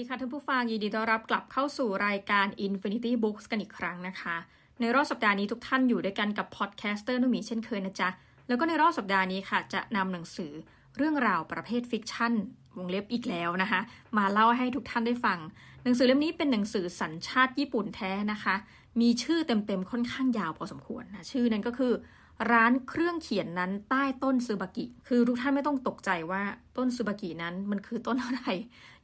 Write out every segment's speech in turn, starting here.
ดีค่ะท่านผู้ฟังยินดีต้อนรับกลับเข้าสู่รายการ Infinity Books กันอีกครั้งนะคะ ในรอบสัปดาห์นี้ทุกท่านอยู่ด้วยกันกับ podcaster นุ่มีเช่นเคยนะจ๊ะ แล้วก็ในรอบสัปดาห์นี้ค่ะ จะนำหนังสือเรื่องราวประเภท fiction วงเล็บอีกแล้วนะคะ มาเล่าให้ทุกท่านได้ฟัง หนังสือเล่มนี้เป็นหนังสือสัญชาติญี่ปุ่นแท้นะคะ มีชื่อเต็มๆค่อนข้างยาวพอสมควรนะชื่อนั้นก็คือ ร้านเครื่องเขียนนั้นใต้ต้นสึบากิ คือทุกท่านไม่ต้องตกใจว่าต้นซูบากินั้นมันคือต้นอะไร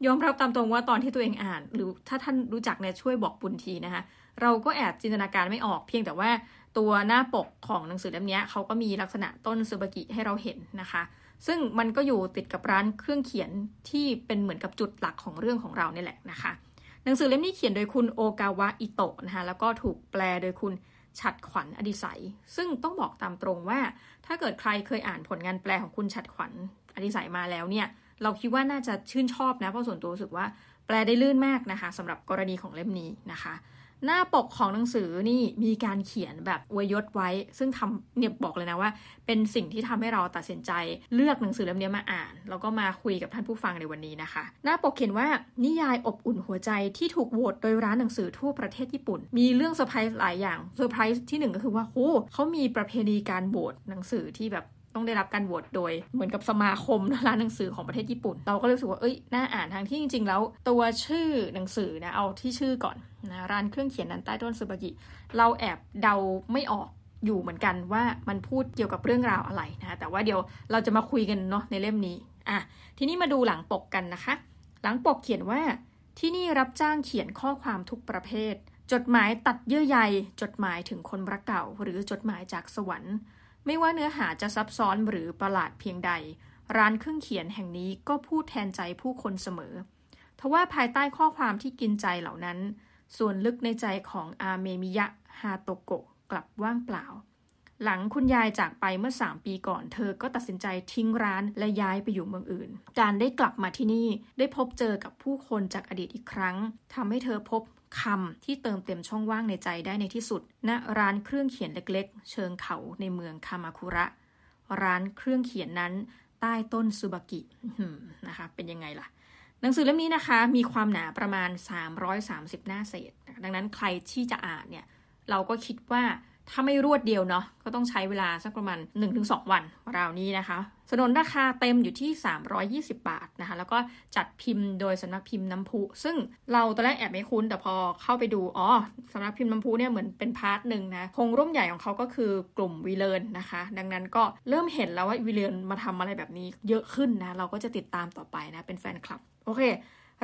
ยอมรับตามตรงว่าตอนที่ตัวเองอ่าน หรือถ้าท่านรู้จักเนี่ยช่วยบอกบุญทีนะคะ เราก็แอบจินตนาการไม่ออกเพียงแต่ว่าตัวหน้าปกของหนังสือเล่มนี้เขาก็มีลักษณะต้นซูบากิให้เราเห็นนะคะ ซึ่งมันก็อยู่ติดกับร้านเครื่องเขียนที่เป็นเหมือนกับจุดหลักของเรื่องของเราเนี่ยแหละนะคะ หนังสือเล่มนี้เขียนโดยคุณโอกาวะอิโตะนะคะแล้วก็ถูกแปลโดยคุณ ฉัดขวัญอดิศัย ซึ่งต้องบอกตามตรงว่า ถ้าเกิดใครเคยอ่านผลงานแปลของคุณฉัตรขวัญอดิศัยมาแล้วเนี่ยเราคิดว่าน่าจะชื่นชอบนะเพราะส่วนตัวรู้สึกว่าแปลได้ลื่นมากนะคะสำหรับกรณีของเล่มนี้นะคะ หน้าปกของหนังสือนี่มีการเขียนแบบอวยยศไว้ ซึ่งคำเนี่ยบอกเลยนะว่า เป็นสิ่งที่ทำให้เราตัดสินใจเลือกหนังสือเล่มนี้มาอ่าน แล้วก็มาคุยกับท่านผู้ฟังในวันนี้นะคะ หน้าปกเขียนว่านิยายอบอุ่นหัวใจที่ถูกโหวตโดยร้านหนังสือทั่วประเทศญี่ปุ่น มีเรื่องเซอร์ไพรส์หลายอย่างเซอร์ไพรส์ที่หนึ่งก็คือว่าโอ้เขามีประเพณีการโหวตหนังสือที่แบบต้องได้รับการโหวตโดยเหมือนกับสมาคมร้านหนังสือของประเทศญี่ปุ่น เราก็รู้สึกว่าเอ้ยน่าอ่านทางที่จริง ๆ แล้ว ตัวชื่อหนังสือนะเอาที่ชื่อก่อน นะร้านเครื่องเขียนนั้นใต้ต้นซูบากิเราแอบเดาไม่ออกอยู่เหมือนกันว่ามันพูดเกี่ยวกับเรื่องราวอะไรนะแต่ว่าเดี๋ยวเราจะมาคุยกันเนาะในเล่มนี้อะทีนี้มาดูหลังปกกันนะคะ หลังปกเขียนว่าที่นี่รับจ้างเขียนข้อความทุกประเภท จดหมายตัดเยื่อใย จดหมายถึงคนรักเก่า หรือจดหมายจากสวรรค์ ไม่ว่าเนื้อหาจะซับซ้อนหรือประหลาดเพียงใด ร้านเครื่องเขียนแห่งนี้ก็พูดแทนใจผู้คนเสมอทว่าภายใต้ข้อความที่กินใจเหล่านั้น ส่วนลึกในใจของอาเมมิยะฮาโตโกะกลับว่างเปล่า หลังคุณยายจากไปเมื่อสามปีก่อน เธอก็ตัดสินใจทิ้งร้านและย้ายไปอยู่เมืองอื่น การได้กลับมาที่นี่ได้พบเจอกับผู้คนจากอดีตอีกครั้งทำให้เธอพบคำที่เติมเต็มช่องว่างในใจได้ในที่สุดณร้านเครื่องเขียนเล็กๆ เชิงเขาในเมืองคามาคุระ ร้านเครื่องเขียนนั้น ใต้ต้นซูบากินะคะเป็นยังไงล่ะ หนังสือเล่มนี้นะคะ มีความหนาประมาณ 330 หน้าเศษ ดังนั้นใครที่จะอ่านเนี่ย เราก็คิดว่า ถ้าไม่รวดเดียวเนาะก็ต้องใช้เวลาสักประมาณ 1-2 วันราวนี้นะคะสนนราคาเต็มอยู่ที่ 320 บาทนะคะ แล้วก็จัดพิมพ์โดยสำนักพิมพ์น้ำพุ ซึ่งเราตอนแรกแอบไม่คุ้น แต่พอเข้าไปดู อ๋อสำนักพิมพ์น้ำพุเนี่ยเหมือนเป็น part หนึ่งนะของร่มใหญ่ของเขาก็คือกลุ่มวีเลิร์นนะคะ ดังนั้นก็เริ่มเห็นแล้วว่าวีเลิร์นมาทำอะไรแบบนี้เยอะขึ้นนะ เราก็จะติดตามต่อไปนะ เป็นแฟนคลับ โอเค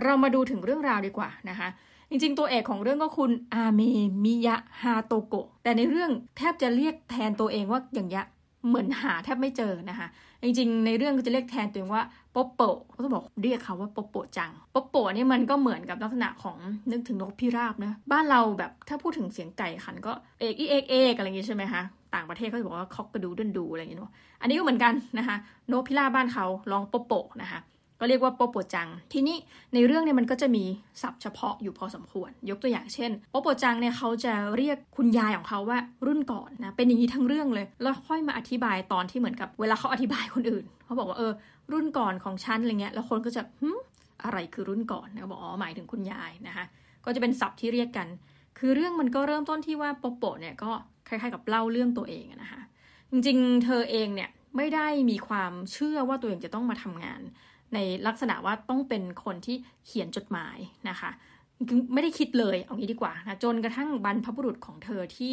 เรามาดูถึงเรื่องราวดีกว่านะคะ จริงๆ ตัวเอกของเรื่องก็คุณอาเมมิยะฮาโตโกะแต่ในเรื่องแทบจะเรียกแทนตัวเองว่าอย่างเงี้ยเหมือนหาแทบไม่เจอนะคะจริงๆ ในเรื่องก็จะเรียกแทนตัวเองว่าโปโปเขาต้องบอกเรียกเขาว่าโปโปจังโปโปนี่มันก็เหมือนกับลักษณะของนึกถึงนกพิราบนะบ้านเราแบบถ้าพูดถึงเสียงไก่ขันก็เอกอีเอกเอกอะไรอย่างงี้ใช่ไหมคะต่างประเทศเขาจะบอกว่าคอกกระดูดันดูอะไรอย่างเงี้เนาะอันนี้ก็เหมือนกันนะคะนกพิราบบ้านเขาลองโปโปนะคะ ก็เรียกว่าโปโปจัง ทีนี้ในเรื่องเนี่ยมันก็จะมีศัพท์เฉพาะอยู่พอสมควร ยกตัวอย่างเช่นโปโปจังเนี่ยเขาจะเรียกคุณยายของเขาว่ารุ่นก่อนนะเป็นอย่างนี้ทั้งเรื่องเลย แล้วค่อยมาอธิบายตอนที่เหมือนกับ เวลาเขาอธิบายคนอื่นเขาบอกว่าเออ รุ่นก่อนของฉันอะไรเงี้ยแล้วคนก็จะหึอะไรคือรุ่นก่อนนะบอกอ๋อหมายถึงคุณยายนะคะก็จะเป็นศัพท์ที่เรียกกัน คือเรื่องมันก็เริ่มต้นที่ว่าโปโปเนี่ยก็คล้ายๆกับเล่าเรื่องตัวเองนะคะจริงๆ เธอเองเนี่ยไม่ได้มีความเชื่อว่าตัวเองจะต้องมาทำงาน ในลักษณะว่าต้องเป็นคนที่เขียนจดหมายนะคะไม่ได้คิดเลยเอางี้ดีกว่านะจนกระทั่งบรรพบุรุษของเธอที่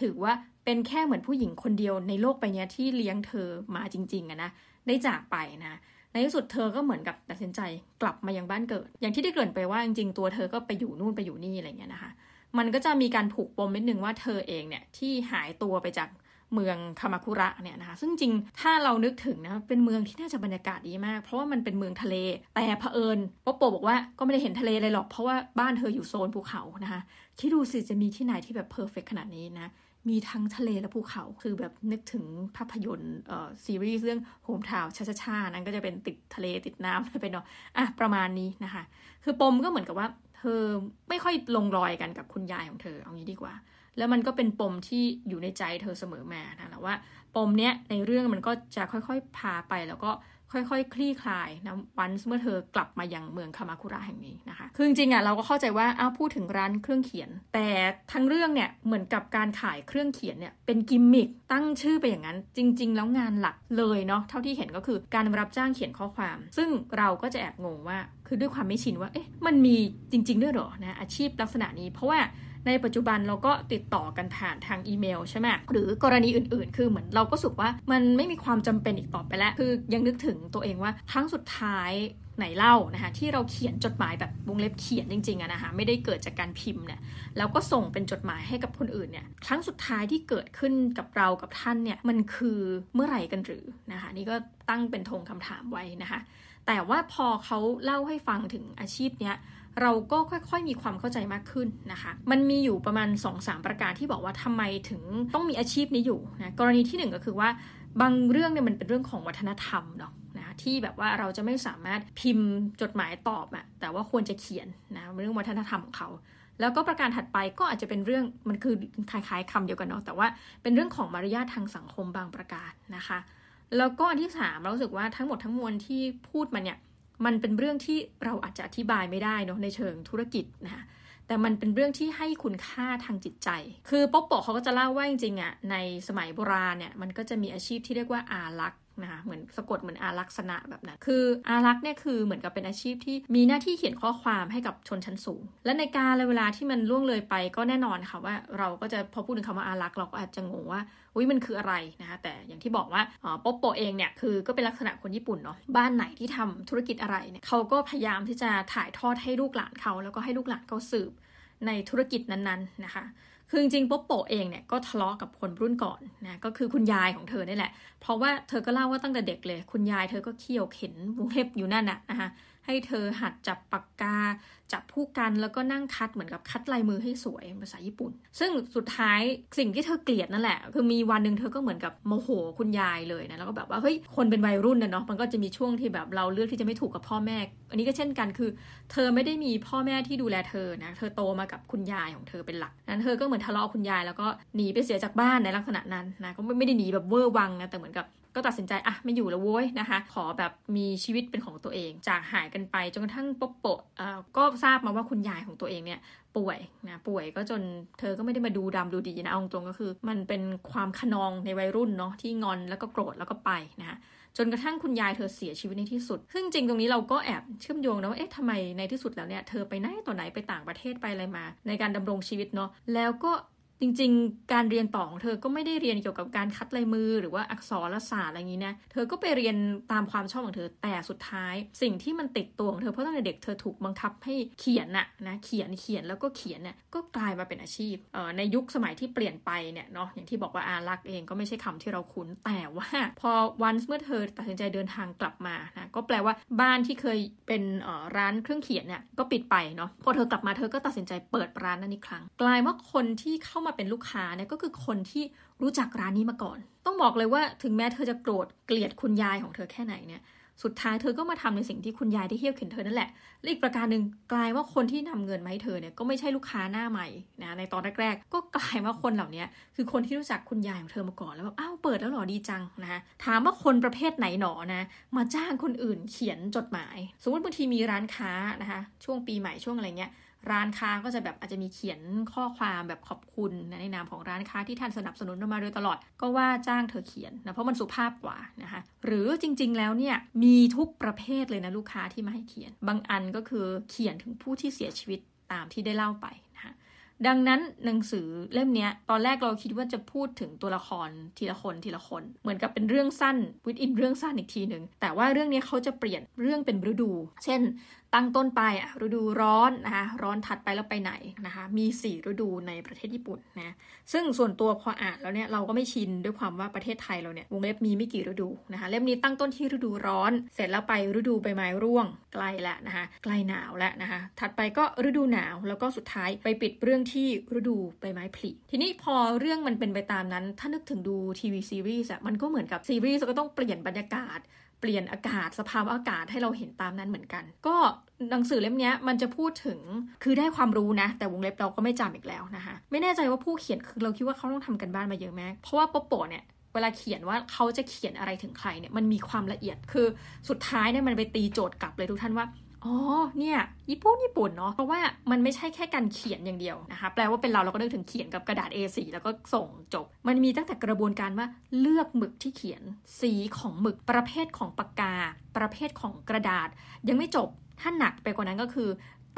ถือว่าเป็นแค่เหมือนผู้หญิงคนเดียวในโลกใบนี้ยที่เลี้ยงเธอมาจริงๆอะนะได้จากไปนะในที่สุดเธอก็เหมือนกับตัดสินใจกลับมายังบ้านเกิด อย่างที่ได้เกริ่นไปว่าจริงๆตัวเธอก็ไปอยู่นู่นไปอยู่นี่อะไรเงี้ยนะคะ มันก็จะมีการผูกปมนิดนึงว่าเธอเองเนี่ยที่หายตัวไปจาก เมืองคามาคุระเนี่ยนะคะ ซึ่งจริงถ้าเรานึกถึงนะเป็นเมืองที่น่าจะบรรยากาศดีมาก เพราะว่ามันเป็นเมืองทะเล แต่เผอิญป๊อปโปบอกว่าก็ไม่ได้เห็นทะเลเลยหรอก เพราะว่าบ้านเธออยู่โซนภูเขานะคะคิดดูสิจะมีที่ไหนที่แบบ perfect ขนาดนี้นะมีทั้งทะเลและภูเขา คือแบบนึกถึงภาพยนตร์เอ่อซีรีส์เรื่อง Hometown Cha-Cha นั้นก็จะเป็นติดทะเลติดน้ำไปเนาะอะประมาณนี้นะคะ คือปมก็เหมือนกับว่า เธอไม่ค่อยลงรอยกันกับคุณยายของเธอเอางี้ดีกว่า แล้วมันก็เป็นปมที่อยู่ในใจเธอเสมอมานะแล้วว่า ปมเนี้ยในเรื่องมันก็จะค่อยๆพาไปแล้วก็ค่อยๆคลี่คลายนะวันเมื่อเธอกลับมายังเมืองคามาคุระแห่งนี้นะคะ คือจริงๆอะเราก็เข้าใจว่าอ้าวพูดถึงร้านเครื่องเขียน แต่ทั้งเรื่องเนี่ยเหมือนกับการขายเครื่องเขียนเนี่ยเป็นกิมมิคตั้งชื่อไปอย่างนั้น จริง ๆ แล้วงานหลักเลยเนาะเท่าที่เห็นก็คือการรับจ้างเขียนข้อความ ซึ่งเราก็จะแอบงงว่าคือด้วยความไม่ชินว่าเอ๊ะมันมีจริง ๆ ด้วยเหรอนะอาชีพลักษณะนี้เพราะว่า ในปัจจุบันเราก็ติดต่อกันผ่านทางอีเมลใช่ไหมหรือกรณีอื่นๆ คือเหมือนเราก็สุกว่ามันไม่มีความจำเป็นอีกต่อไปแล้ว คือยังนึกถึงตัวเองว่าครั้งสุดท้ายไหนเล่านะคะที่เราเขียนจดหมายแบบวงเล็บเขียนจริงๆอะนะคะไม่ได้เกิดจากการพิมพ์เนี่ยแล้วก็ส่งเป็นจดหมายให้กับคนอื่นเนี่ยครั้งสุดท้ายที่เกิดขึ้นกับเรากับท่านเนี่ยมันคือเมื่อไหร่กันหรือนะคะนี่ก็ตั้งเป็นธงคำถามไว้นะคะแต่ว่าพอเขาเล่าให้ฟังถึงอาชีพเนี้ย เราก็ค่อยๆมีความเข้าใจมากขึ้นนะคะ มันมีอยู่ประมาณ 2-3 ประการที่บอกว่าทำไมถึงต้องมีอาชีพนี้อยู่นะกรณีที่ 1 ก็คือว่าบางเรื่องเนี่ยมันเป็นเรื่องของวัฒนธรรมเนาะนะที่แบบว่าเราจะไม่สามารถพิมพ์จดหมายตอบอะแต่ว่าควรจะเขียนนะเรื่องวัฒนธรรมของเขาแล้วก็ประการถัดไปก็อาจจะเป็นเรื่องมันคือคล้ายๆคำเดียวกันเนาะแต่ว่าเป็นเรื่องของมารยาททางสังคมบางประการนะคะ แล้วก็อันที่3เราสึกว่าทั้งหมดทั้งมวลที่พูดมาเนี่ย มันเป็นเรื่องที่เราอาจจะอธิบายไม่ได้เนาะในเชิงธุรกิจนะคะแต่มันเป็นเรื่องที่ให้คุณค่าทางจิตใจ คือป๊อปโปเขาก็จะเล่าว่าจริงๆอะ่ะในสมัยโบราณเนี่ยมันก็จะมีอาชีพที่เรียกว่าอาลักษณ์ นะคะเหมือนสะกดเหมือนอาลักษณะแบบนั้น คืออาลักษณ์เนี่ยคือเหมือนกับเป็นอาชีพที่มีหน้าที่เขียนข้อความให้กับชนชั้นสูง และในการเวลาที่มันล่วงเลยไปก็แน่นอนค่ะว่าเราก็จะพอพูดถึงคำว่าอาลักษณ์เราก็อาจจะงงว่าอุ้ยมันคืออะไรนะคะแต่อย่างที่บอกว่าป๊อปโปเองเนี่ยคือก็เป็นลักษณะคนญี่ปุ่นเนาะบ้านไหนที่ทำธุรกิจอะไรเนี่ยเขาก็พยายามที่จะถ่ายทอดให้ลูกหลานเขาแล้วก็ให้ลูกหลานเขาสืบในธุรกิจนั้นๆนะคะ คือจริงๆป๊อปโปเองเนี่ยก็ทะเลาะกับคนรุ่นก่อนนะก็คือคุณยายของเธอนี่แหละ เพราะว่าเธอก็เล่าว่าตั้งแต่เด็กเลย คุณยายเธอก็เคี่ยวเข็นวงเล็บอยู่นั่นน่ะนะคะ ให้เธอหัดจับปากกา จับผู้กันแล้วก็นั่งคัดเหมือนกับคัดลายมือให้สวยภาษาญี่ปุ่น ซึ่งสุดท้ายสิ่งที่เธอเกลียดนั่นแหละ คือมีวันหนึ่งเธอก็เหมือนกับโมโหคุณยายเลยนะแล้วก็แบบว่าเฮ้ยคนเป็นวัยรุ่นนะเนาะมันก็จะมีช่วงที่แบบเราเลือกที่จะไม่ถูกกับพ่อแม่ อันนี้ก็เช่นกันคือ เธอไม่ได้มีพ่อแม่ที่ดูแลเธอนะเธอโตมากับคุณยายของเธอเป็นหลักนั้นเธอก็เหมือนทะเลาะคุณยายแล้วก็หนีไปเสียจากบ้านในลักษณะนั้นนะก็ไม่ได้หนีแบบเวอร์วังนะแต่เหมือนกับ ก็ตัดสินใจอะไม่อยู่แล้วโว้ยนะคะ ขอแบบมีชีวิตเป็นของตัวเอง จากหายกันไปจนกระทั่งปบโปะก็ทราบมาว่าคุณยายของตัวเองเนี่ยป่วยนะป่วยก็จนเธอก็ไม่ได้มาดูดำดูดีนะเอาตรงก็คือ มันเป็นความขนองในวัยรุ่นเนาะที่งอนแล้วก็โกรธแล้วก็ไปนะคะจนกระทั่งคุณยายเธอเสียชีวิตในที่สุด ซึ่งจริงตรงนี้เราก็แอบเชื่อมโยงนะว่า เอ๊ะทำไมในที่สุดแล้วเนี่ย เธอไปไหนต่อไหนไปต่างประเทศไปอะไรมา ในการดำรงชีวิตเนาะ แล้วก็ จริง ๆ การเรียนต่อของเธอก็ไม่ได้เรียนเกี่ยวกับการคัดลายมือหรือว่าอักษรศาสตร์อะไรอย่างนี้นะ เธอก็ไปเรียนตามความชอบของเธอ แต่สุดท้าย สิ่งที่มันติดตัวของเธอเพราะตั้งแต่เด็กเธอถูกบังคับให้เขียนน่ะนะเขียนเขียนแล้วก็เขียนเนี่ยก็กลายมาเป็นอาชีพเอ่อในยุคสมัยที่เปลี่ยนไปเนี่ยเนาะอย่างที่บอกว่าอารักเองก็ไม่ใช่คำที่เราคุ้นแต่ว่า พอวันเมื่อเธอตัดสินใจเดินทางกลับมานะก็แปลว่าบ้านที่เคยเป็นร้านเครื่องเขียนเนี่ยก็ปิดไปเนาะพอเธอกลับมาเธอก็ตัดสินใจเปิดร้านนั้นอีกครั้ง กลายว่าคนที่เข้ามาเป็นลูกค้าเนี่ยก็คือคนที่รู้จักร้านนี้มาก่อน ต้องบอกเลยว่าถึงแม้เธอจะโกรธเกลียดคุณยายของเธอแค่ไหนเนี่ยสุดท้ายเธอก็มาทำในสิ่งที่คุณยายได้เฮี้ยวเข็นเธอนั่นแหละ และอีกประการหนึ่งกลายว่าคนที่นำเงินมาให้เธอเนี่ยก็ไม่ใช่ลูกค้าหน้าใหม่นะในตอนแรกๆก็กลายว่าคนเหล่านี้คือคนที่รู้จักคุณยายของเธอมาก่อนแล้วแบบอ้าวเปิดแล้วหรอดีจังนะถามว่าคนประเภทไหนหนอนะมาจ้างคนอื่นเขียนจดหมาย สมมติบางทีมีร้านค้านะคะช่วงปีใหม่ช่วงอะไรเงี้ย ร้านค้าก็จะแบบอาจจะมีเขียนข้อความแบบขอบคุณในนามของร้านค้าที่ท่านสนับสนุนมาโดยตลอด ก็ว่าจ้างเธอเขียนนะเพราะมันสุภาพกว่านะคะหรือจริง ๆ แล้วเนี่ยมีทุกประเภทเลยนะลูกค้าที่มาให้เขียน บางอันก็คือเขียนถึงผู้ที่เสียชีวิตตามที่ได้เล่าไปนะคะดังนั้นหนังสือเล่มนี้ตอนแรกเราคิดว่าจะพูดถึงตัวละครทีละคนทีละคน เหมือนกับเป็นเรื่องสั้นวิดอินเรื่องสั้นอีกทีหนึ่งแต่ว่าเรื่องนี้เขาจะเปลี่ยนเรื่องเป็นฤดู เช่น ตั้งต้นไปอะฤดูร้อนนะคะร้อนถัดไปแล้วไปไหนนะคะมี 4 ฤดูในประเทศญี่ปุ่นนะซึ่งส่วนตัวพออ่านแล้วเนี่ยเราก็ไม่ชินด้วยความว่าประเทศไทยเราเนี่ยวงเล็บมีไม่กี่ฤดูนะคะเล่มนี้ตั้งต้นที่ฤดูร้อน เสร็จแล้วไปฤดูใบไม้ร่วงใกล้แล้วนะคะใกล้หนาวแล้วนะคะถัดไปก็ฤดูหนาวแล้วก็สุดท้ายไปปิดเรื่องที่ฤดูใบไม้ผลิทีนี้พอเรื่องมันเป็นไปตามนั้น ถ้านึกถึงดูทีวีซีรีส์อะมันก็เหมือนกับซีรีส์ก็ต้องเปลี่ยนบรรยากาศ เปลี่ยนอากาศสภาพอากาศให้เราเห็นตามนั้นเหมือนกัน ก็หนังสือเล่มนี้มันจะพูดถึงคือได้ความรู้นะ แต่วงเล็บเราก็ไม่จำอีกแล้วนะคะ ไม่แน่ใจว่าผู้เขียนคือเราคิดว่าเขาต้องทำกันบ้านมาเยอะมากเพราะว่าป๊อปโปเนี่ยเวลาเขียนว่าเขาจะเขียนอะไรถึงใครเนี่ยมันมีความละเอียดคือสุดท้ายเนี่ยมันไปตีโจทย์กลับเลยทุกท่านว่า อ๋อ เนี่ย ญี่ปุ่นญี่ปุ่นเนาะ เพราะว่ามันไม่ใช่แค่การเขียนอย่างเดียวนะคะ แปลว่าเป็นเราเราก็นึกถึงเขียนกับกระดาษ A4 แล้วก็ส่งจบ มันมีตั้งแต่กระบวนการว่าเลือกหมึกที่เขียน สีของหมึก ประเภทของปากกา ประเภทของกระดาษ ยังไม่จบ ถ้าหนักไปกว่านั้นก็คือ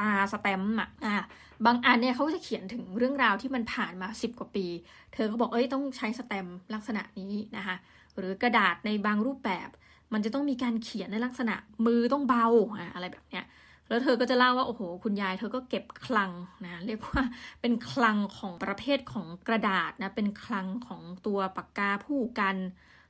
ตาสแตมป์อะบางอันเนี่ยเขาจะเขียนถึงเรื่องราวที่มันผ่านมา 10 กว่าปี เธอก็บอกเอ้ยต้องใช้สแตมป์ลักษณะนี้นะคะ หรือกระดาษในบางรูปแบบ มันจะต้องมีการเขียนในลักษณะมือต้องเบาอะไรแบบเนี้ยแล้วเธอก็จะเล่าว่าโอ้โหคุณยาย เธอก็เก็บคลังนะเรียกว่าเป็นคลังของประเภทของกระดาษนะเป็นคลังของตัวปากกาผู้กัน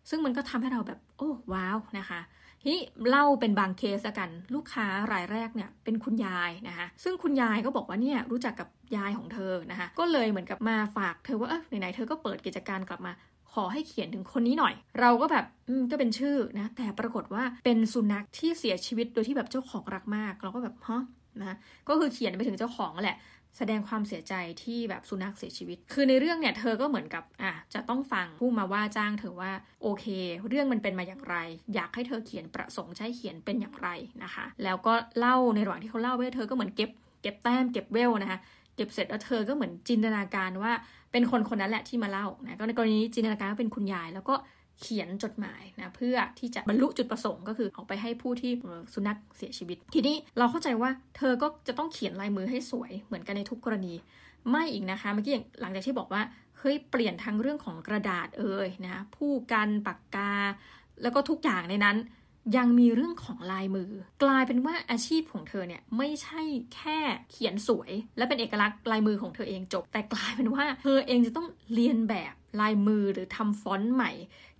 ซึ่งมันก็ทำให้เราแบบโอ้ว้าวนะคะทีนี้เล่าเป็นบางเคสกัน ลูกค้ารายแรกเนี่ยเป็นคุณยายนะคะซึ่งคุณยายก็บอกว่าเนี่ยรู้จักกับยายของเธอนะคะก็เลยเหมือนกับมาฝากเธอว่าเออไหนๆเธอก็เปิดกิจการกลับมา ขอให้เขียนถึงคนนี้หน่อย เราก็แบบก็เป็นชื่อนะแต่ปรากฏว่าเป็นสุนัขที่เสียชีวิตโดยที่แบบเจ้าของรักมาก เราก็แบบฮะนะก็คือเขียนไปถึงเจ้าของแหละแสดงความเสียใจที่แบบสุนัขเสียชีวิต คือในเรื่องเนี่ยเธอก็เหมือนกับอะจะต้องฟังผู้มาว่าจ้างเธอว่าโอเค เรื่องมันเป็นมาอย่างไร อยากให้เธอเขียนประสงค์ใช้เขียนเป็นอย่างไรนะคะ แล้วก็เล่าในระหว่างที่เขาเล่าไว้เธอก็เหมือนเก็บเก็บแต้มเก็บเวลนะคะ เก็บเสร็จแล้วเธอก็เหมือนจินตนาการว่าเป็นคนคนนั้นแหละที่มาเล่านะก็ในกรณีนี้จินตนาการว่าเป็นคุณยาย แล้วก็เขียนจดหมายนะเพื่อที่จะบรรลุจุดประสงค์ก็คือออกไปให้ผู้ที่สุนัขเสียชีวิต ทีนี้เราเข้าใจว่าเธอก็จะต้องเขียนลายมือให้สวยเหมือนกันในทุกกรณี ไม่อีกนะคะเมื่อกี้หลังจากที่บอกว่าเฮ้ยเปลี่ยนทั้งเรื่องของกระดาษเอ่ยนะผู้กันปากกา แล้วก็ทุกอย่างในนั้น ยังมีเรื่องของลายมือ กลายเป็นว่าอาชีพของเธอเนี่ยไม่ใช่แค่เขียนสวย และเป็นเอกลักษณ์ลายมือของเธอเองจบ แต่กลายเป็นว่าเธอเองจะต้องเรียนแบบ ลายมือหรือทำฟอนต์ใหม่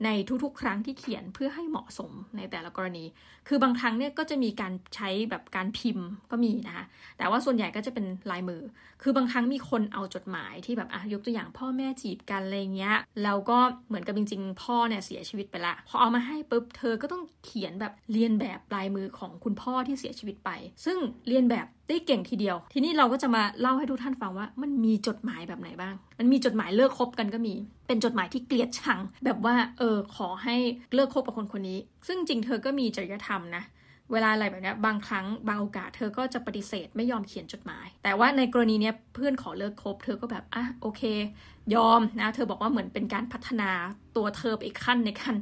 ในทุกๆ ครั้งที่เขียนเพื่อให้เหมาะสมในแต่ละกรณี คือบางครั้งเนี่ยก็จะมีการใช้แบบการพิมพ์ก็มีนะคะแต่ว่าส่วนใหญ่ก็จะเป็นลายมือ คือบางครั้งมีคนเอาจดหมายที่แบบอะยกตัวอย่างพ่อแม่จีบกันอะไรเงี้ยแล้วก็เหมือนกับจริง ๆ พ่อเนี่ยเสียชีวิตไปละพอเอามาให้ปุ๊บเธอก็ต้องเขียนแบบเรียนแบบลายมือของคุณพ่อที่เสียชีวิตไป ซึ่งเรียนแบบ ได้เก่งทีเดียว ทีนี้เราก็จะมาเล่าให้ทุกท่านฟังว่า มันมีจดหมายแบบไหนบ้าง มันมีจดหมายเลิกคบกันก็มี เป็นจดหมายที่เกลียดชัง แบบว่าเออขอให้เลิกคบกับคนคนนี้ ซึ่งจริงเธอก็มีจริยธรรมนะ เวลาอะไรแบบนี้บางครั้งบางโอกาสเธอก็จะปฏิเสธไม่ยอมเขียนจดหมาย แต่ว่าในกรณีนี้เพื่อนขอเลิกคบ เธอก็แบบอะโอเค ยอมนะ เธอบอกว่าเหมือนเป็นการพัฒนาตัวเธอไปอีกขั้นในการ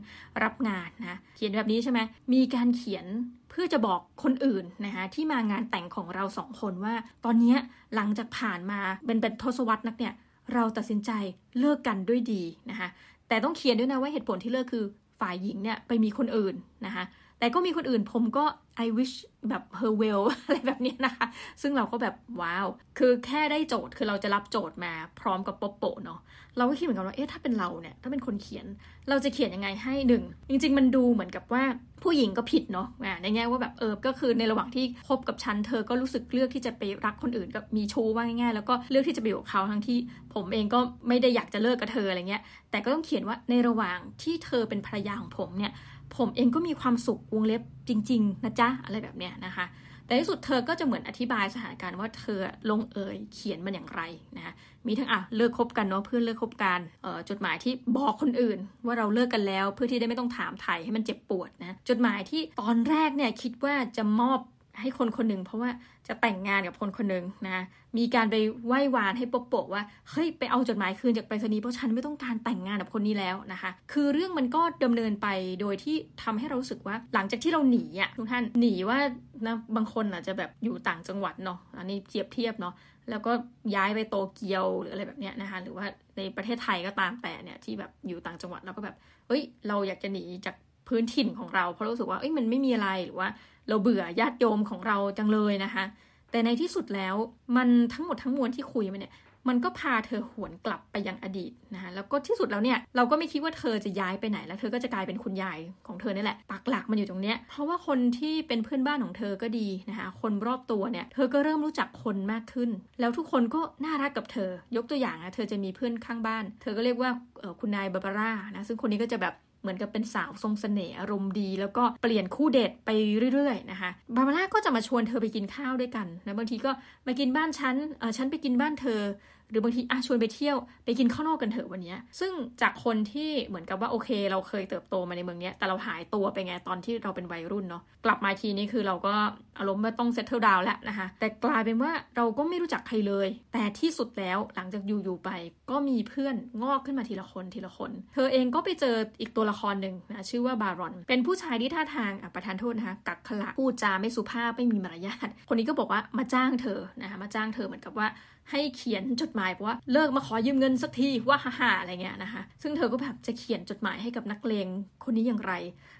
รับงานนะ เขียนแบบนี้ใช่ไหมมีการเขียนเพื่อจะบอกคนอื่นนะคะที่มางานแต่งของเราสองคนว่า ตอนนี้หลังจากผ่านมาเป็นเป็นทศวรรษนักเนี่ยเราตัดสินใจเลิกกันด้วยดีนะคะแต่ต้องเขียนด้วยนะว่าเหตุผลที่เลิกคือฝ่ายหญิงเนี่ยไปมีคนอื่นนะคะ แต่ก็มีคนอื่นผมก็ I wish แบบ her well อะไรแบบนี้นะคะ ซึ่งเราก็แบบว้าว คือแค่ได้โจทย์คือเราจะรับโจทย์มาพร้อมกับโปโปเนาะเราก็คิดเหมือนกันว่าเอ๊ะถ้าเป็นเราเนี่ยถ้าเป็นคนเขียน เราจะเขียนยังไงให้หนึ่งจริง ๆ มันดูเหมือนกับว่าผู้หญิงก็ผิดเนาะในแง่ว่าแบบเออก็คือในระหว่างที่คบกับฉันเธอก็รู้สึกเลือกที่จะไปรักคนอื่นกับมีชู้ว่าง่ายๆแล้วก็เลือกที่จะไปอยู่กับเขาทั้งที่ผมเองก็ไม่ได้อยากจะเลิกกับเธออะไรเงี้ยแต่ก็ต้องเขียนว่าในระหว่างที่เธอเป็นภรรยาของผมเนี่ย ผมเองก็มีความสุขวงเล็บจริง ๆ นะจ๊ะ อะไรแบบเนี้ยนะคะ แต่ที่สุดเธอก็จะเหมือนอธิบายสถานการณ์ว่าเธอลงเอยเขียนมันอย่างไรนะมีทั้งอะเลิกคบกันเนาะเพื่อนเลิกคบกันจดหมายที่บอกคนอื่น ว่าเราเลิกกันแล้วเพื่อที่ได้ไม่ต้องถามไถ่ให้มันเจ็บปวดนะจดหมายที่ตอนแรกเนี่ยคิดว่าจะมอบ ให้คนคนหนึ่งเพราะว่าจะแต่งงานกับคนคนหนึ่งนะมีการไปไหว้วานให้ปโปะว่าเฮ้ยไปเอาจดหมายคืนจากไปรษณีย์เพราะฉันไม่ต้องการแต่งงานกับคนนี้แล้วนะคะ คือเรื่องมันก็ดำเนินไปโดยที่ทำให้เรารู้สึกว่า หลังจากที่เราหนีอะทุกท่านหนีว่านะบางคนอาจจะแบบอยู่ต่างจังหวัดเนาะอันนี้เทียบเทียบเนาะแล้วก็ย้ายไปโตเกียวหรืออะไรแบบเนี้ยนะคะหรือว่าในประเทศไทยก็ตามแต่เนี่ยที่แบบอยู่ต่างจังหวัดเราก็แบบเฮ้ย เราอยากจะหนีจาก พื้นถิ่นของเรา เพราะรู้สึกว่าเอ้ยมันไม่มีอะไรหรือว่า เราเบื่อญาติโยมของเราจังเลยนะคะ แต่ในที่สุดแล้วมันทั้งหมดทั้งมวลที่คุยมาเนี่ยมันก็พาเธอหวนกลับไปยังอดีตนะคะแล้วก็ที่สุดแล้วเนี่ยเราก็ไม่คิดว่าเธอจะย้ายไปไหน แล้วเธอก็จะกลายเป็นคุณยายของเธอนี่แหละปักหลักมันอยู่ตรงเนี้ยเพราะว่าคนที่เป็นเพื่อนบ้านของเธอก็ดีนะคะคนรอบตัวเนี่ยเธอก็เริ่มรู้จักคนมากขึ้น แล้วทุกคนก็น่ารักกับเธอ ยกตัวอย่างนะเธอจะมีเพื่อนข้างบ้าน เธอก็เรียกว่าคุณนายบาบาร่านะซึ่งคนนี้ก็จะแบบ เหมือนกับเป็นสาวทรงสเสน่ห์อารมณ์ดี แล้วก็เปลี่ยนคู่เดทไปเรื่อยๆนะคะบาร์บาร่าก็จะมาชวนเธอไปกินข้าวด้วยกันนะบางทีก็มากินบ้านฉันเออฉันไปกินบ้านเธอ หรือบางทีอะชวนไปเที่ยวไปกินข้าวนอกกันเถอะวันนี้ ซึ่งจากคนที่เหมือนกับว่าโอเค เราเคยเติบโตมาในเมืองนี้แต่เราหายตัวไปไงตอนที่เราเป็นวัยรุ่นเนาะกลับมาทีนี้คือเราก็อารมณ์ว่าต้องเซตเทิลดาวแล้วนะคะแต่กลายเป็นว่าเราก็ไม่รู้จักใครเลย แต่ที่สุดแล้วหลังจากอยู่ๆไป ก็มีเพื่อนงอกขึ้นมาทีละคนทีละคน เธอเองก็ไปเจออีกตัวละครหนึ่งนะชื่อว่าบารอน เป็นผู้ชายที่ท่าทางอะประธานโทษนะคะกักขละพูดจาไม่สุภาพไม่มีมารยาทคนนี้ก็บอกว่ามาจ้างเธอนะคะมาจ้างเธอเหมือนกับว่าให้เขียนจดหมายเพราะว่าเลิกมาขอยืมเงินสักทีว่าฮ่าอะไรเงี้ยนะคะ ซึ่งเธอก็แบบจะเขียนจดหมายให้กับนักเลงคนนี้อย่างไร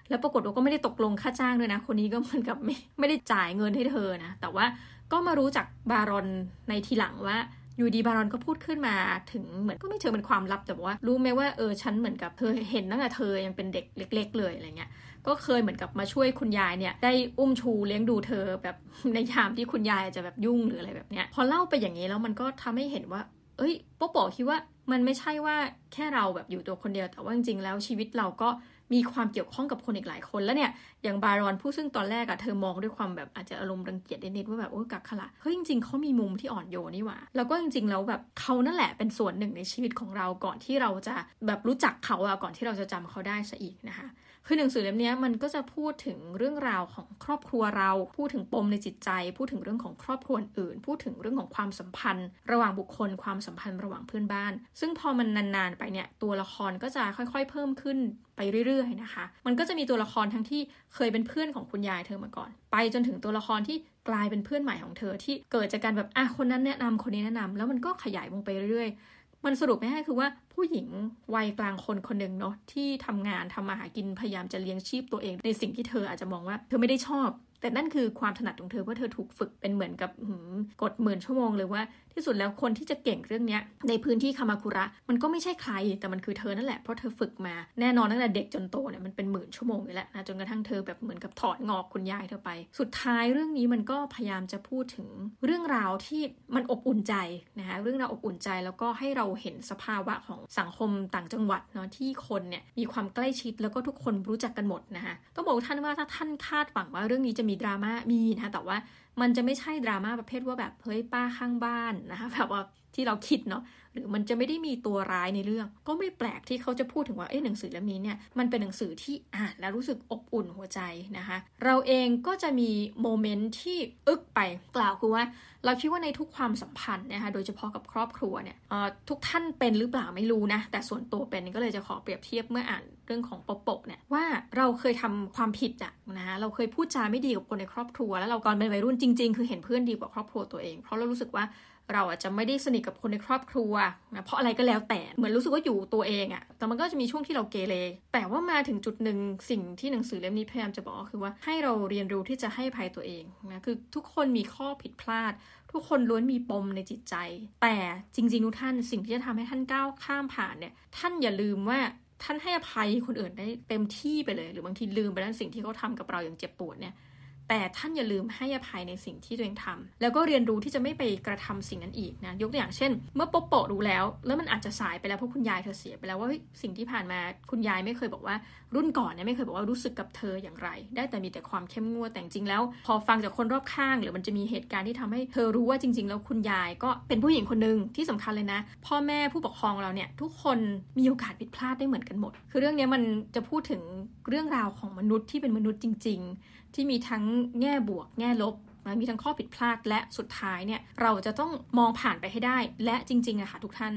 แล้วปรากฏว่าก็ไม่ได้ตกลงค่าจ้างด้วยนะ คนนี้ก็เหมือนกับไม่ไม่ได้จ่ายเงินให้เธอนะแต่ว่าก็มารู้จักบารอนในทีหลังว่าอยู่ดีบารอนก็พูดขึ้นมาถึงเหมือนก็ไม่เชิงเป็นความลับแต่ว่า รู้ไหมว่าเออฉันเหมือนกับเธอเห็นตั้งแต่เธอยังเป็นเด็กเล็ก ๆ เลยอะไรเงี้ย ก็เคยเหมือนกับมาช่วยคุณยายเนี่ยได้อุ้มชูเลี้ยงดูเธอแบบในยามที่คุณยายจะแบบยุ่งหรืออะไรแบบเนี้ยพอเล่าไปอย่างนี้แล้วมันก็ทำให้เห็นว่า เอ้ยป๊อปอคิดว่ามันไม่ใช่ว่าแค่เราแบบอยู่ตัวคนเดียวแต่ว่าจริงๆแล้วชีวิตเราก็มีความเกี่ยวข้องกับคนอีกหลายคนแล้วเนี่ยอย่างบารอนผู้ซึ่งตอนแรกอะเธอมองด้วยความแบบอาจจะอารมณ์รังเกียจนิดๆว่าแบบโอ้กักขละเฮ้ยจริงๆเขามีมุมที่อ่อนโยนนี่หว่าแล้วก็จริงๆแล้วแบบเขานั่นแหละเป็นส่วนหนึ่งในชีวิตของเราก่อนที่เราจะแบบรู้จักเขาอะก่อนที่เราจะจำเขาได้ซะอีกนะคะ คือหนังสือเล่มนี้มันก็จะพูดถึงเรื่องราวของครอบครัวเรา พูดถึงปมในจิตใจ พูดถึงเรื่องของครอบครัวอื่น พูดถึงเรื่องของความสัมพันธ์ ระหว่างบุคคลความสัมพันธ์ระหว่างเพื่อนบ้าน ซึ่งพอมันนานๆไปเนี่ยตัวละครก็จะค่อยๆ เพิ่มขึ้นไปเรื่อยๆนะคะ มันก็จะมีตัวละครทั้งที่เคยเป็นเพื่อนของคุณยายเธอมาก่อน ไปจนถึงตัวละครที่กลายเป็นเพื่อนใหม่ของเธอที่เกิดจากการแบบอะคนนั้นแนะนำคนนี้แนะนำแล้วมันก็ขยายวงไปเรื่อยๆ มันสรุปไม่ให้คือว่าผู้หญิงวัยกลางคนคนหนึ่งเนาะที่ทำงานทำมาหากินพยายามจะเลี้ยงชีพตัวเอง ในสิ่งที่เธออาจจะมองว่าเธอไม่ได้ชอบ แต่นั่นคือความถนัดของเธอเพราะเธอถูกฝึกเป็นเหมือนกับกดหมื่นชั่วโมงเลยว่าที่สุดแล้วคนที่จะเก่งเรื่องนี้ในพื้นที่คามาคุระมันก็ไม่ใช่ใครแต่มันคือเธอนั่นแหละเพราะเธอฝึกมาแน่นอนตั้งแต่เด็กจนโตเนี่ยมันเป็นหมื่นชั่วโมงนี่แหละนะจนกระทั่งเธอแบบเหมือนกับถอดงอกคุณยายเธอไป สุดท้ายเรื่องนี้มันก็พยายามจะพูดถึงเรื่องราวที่มันอบอุ่นใจนะคะเรื่องราวอบอุ่นใจแล้วก็ให้เราเห็นสภาวะของสังคมต่างจังหวัดเนาะที่คนเนี่ยมีความใกล้ชิดแล้วก็ทุกคนรู้จักกันหมดนะคะต้องบอกท่านว่าถ้าท่านคาดหวังว่าเรื่องนี้จะมีดราม่ามีนะแต่ว่ามันจะไม่ใช่ดราม่าประเภทว่าแบบเฮ้ยป้าข้างบ้านนะคะแบบว่า ที่เราคิดเนาะหรือมันจะไม่ได้มีตัวร้ายในเรื่อง ก็ไม่แปลกที่เขาจะพูดถึงว่าเอ๊ะหนังสือเล่มนี้เนี่ยมันเป็นหนังสือที่อ่านแล้วรู้สึกอบอุ่นหัวใจนะคะ เราเองก็จะมีโมเมนต์ที่อึกไปกล่าวคือว่า เราคิดว่าในทุกความสัมพันธ์นะคะโดยเฉพาะกับครอบครัวเนี่ยทุกท่านเป็นหรือเปล่าไม่รู้นะแต่ส่วนตัวเป็นก็เลยจะขอเปรียบเทียบเมื่ออ่านเรื่องของปปกเนี่ยว่าเราเคยทำความผิดอะนะคะเราเคยพูดจาไม่ดีกับคนในครอบครัว แล้วเราก่อนเป็นวัยรุ่นจริง ๆ คือเห็นเพื่อนดีกว่าครอบครัวตัวเอง เพราะเรารู้สึกว่าเราอาจจะไม่ได้สนิทกับคนในครอบครัวนะเพราะอะไรก็แล้วแต่เหมือนรู้สึกว่าอยู่ตัวเองอะแต่มันก็จะมีช่วงที่เราเกเรแต่ว่ามาถึงจุดหนึ่งสิ่งที่หนังสือเล่มนี้พยายามจะบอกก็คือว่าให้เราเรียนรู้ที่จะให้ภัยตัวเองนะคือทุกคนมีข้อผิดพลาด ทุกคนล้วนมีปมในจิตใจ แต่จริงๆทุกท่านสิ่งที่จะทำให้ท่านก้าวข้ามผ่านเนี่ยท่านอย่าลืมว่าท่านให้อภัยคนอื่นได้เต็มที่ไปเลย หรือบางทีลืมไปแล้วสิ่งที่เขาทากับเราอย่างเจ็บปวดเนี่ย แต่ท่านอย่าลืมให้อภัยในสิ่งที่ตัวเองทำแล้วก็เรียนรู้ที่จะไม่ไปกระทำสิ่งนั้นอีกนะยกตัวอย่างเช่น เมื่อปโปะรู้แล้ว แล้วมันอาจจะสายไปแล้วเพราะคุณยายเธอเสียไปแล้วว่าสิ่งที่ผ่านมาคุณยายไม่เคยบอกว่า รุ่นก่อนเนี่ยไม่เคยบอกว่ารู้สึกกับเธออย่างไร ได้แต่มีแต่ความเข้มงวดแต่จริงแล้ว พอฟังจากคนรอบข้าง หรือมันจะมีเหตุการณ์ที่ทำให้เธอรู้ว่าจริง ๆ แล้วคุณยายก็เป็นผู้หญิงคนหนึ่งที่สำคัญเลยนะ พ่อแม่ผู้ปกครองเราเนี่ยทุกคนมีโอกาสผิดพลาดได้เหมือนกันหมด คือเรื่องนี้มันจะพูดถึงเรื่องราวของมนุษย์ที่เป็นมนุษย์จริง ๆ ที่มีทั้งแง่บวก แง่ลบมีทั้งข้อผิดพลาดและสุดท้ายเนี่ยเราจะต้องมองผ่านไปให้ได้ และจริงๆอะค่ะทุกท่าน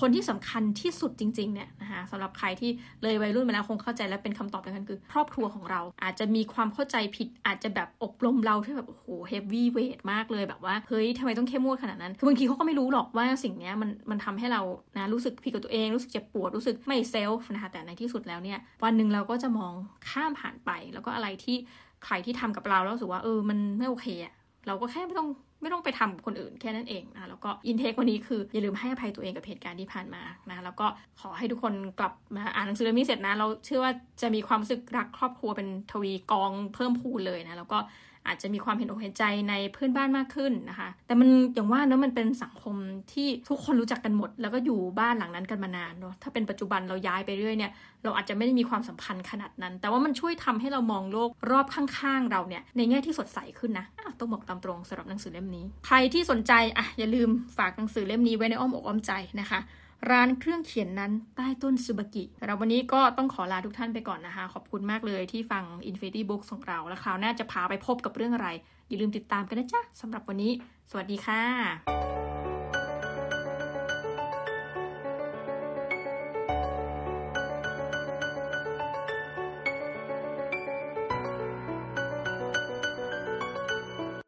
คนที่สำคัญที่สุดจริงๆเนี่ยนะคะสำหรับใครที่เลยวัยรุ่นมาแล้วคงเข้าใจและเป็นคำตอบเดียวกันคือ ครอบครัวของเรา อาจจะมีความเข้าใจผิดอาจจะแบบอบรมเราที่แบบโอ้โหเฮฟวี่เวทมากเลยแบบว่าเฮ้ยทำไมต้องเข้มงวดขนาดนั้นคือบางทีเขาก็ไม่รู้หรอกว่าสิ่งนี้มันมันทำให้เรานะรู้สึกผิดกับตัวเอง รู้สึกเจ็บปวดรู้สึกไม่เซลฟ์นะคะแต่ในที่สุดแล้วเนี่ยวันหนึ่งเราก็จะมองข้ามผ่านไป แล้วก็อะไรที่ ใครที่ทำกับเราแล้วรู้สึกว่าเออมันไม่โอเคอะเราก็แค่ไม่ต้องไม่ต้องไปทำกับคนอื่นแค่นั้นเองนะแล้วก็อินเทควันนี้คืออย่าลืมให้อภัยตัวเองกับเหตุการณ์ที่ผ่านมานะแล้วก็ขอให้ทุกคนกลับมาอ่านหนังสือเล่มนี้เสร็จนะ เราเชื่อว่าจะมีความรู้สึกรักครอบครัวเป็นทวีกองเพิ่มพูนเลยนะแล้วก็ อาจจะมีความเห็นอกเห็นใจในเพื่อนบ้านมากขึ้นนะคะ แต่มันอย่างว่าเนอะมันเป็นสังคมที่ทุกคนรู้จักกันหมด แล้วก็อยู่บ้านหลังนั้นกันมานานเนาะถ้าเป็นปัจจุบันเราย้ายไปเรื่อยเนี่ยเราอาจจะไม่ได้มีความสัมพันธ์ขนาดนั้น แต่ว่ามันช่วยทำให้เรามองโลกรอบข้างๆเราเนี่ยในแง่ที่สดใสขึ้นนะต้องบอกตามตรงสำหรับหนังสือเล่มนี้ ใครที่สนใจอะอย่าลืมฝากหนังสือเล่มนี้ไว้ในอ้อมอกอ้อมใจนะคะ ร้านเครื่องเขียนนั้นใต้ต้นซูบากิสำหรับวันนี้ก็ต้องขอลาทุกท่านไปก่อนนะคะ ขอบคุณมากเลยที่ฟัง Infinity Books ของเรา แล้วคราวหน้าจะพาไปพบกับเรื่องอะไร อย่าลืมติดตามกันนะจ๊ะสำหรับวันนี้ สวัสดีค่ะ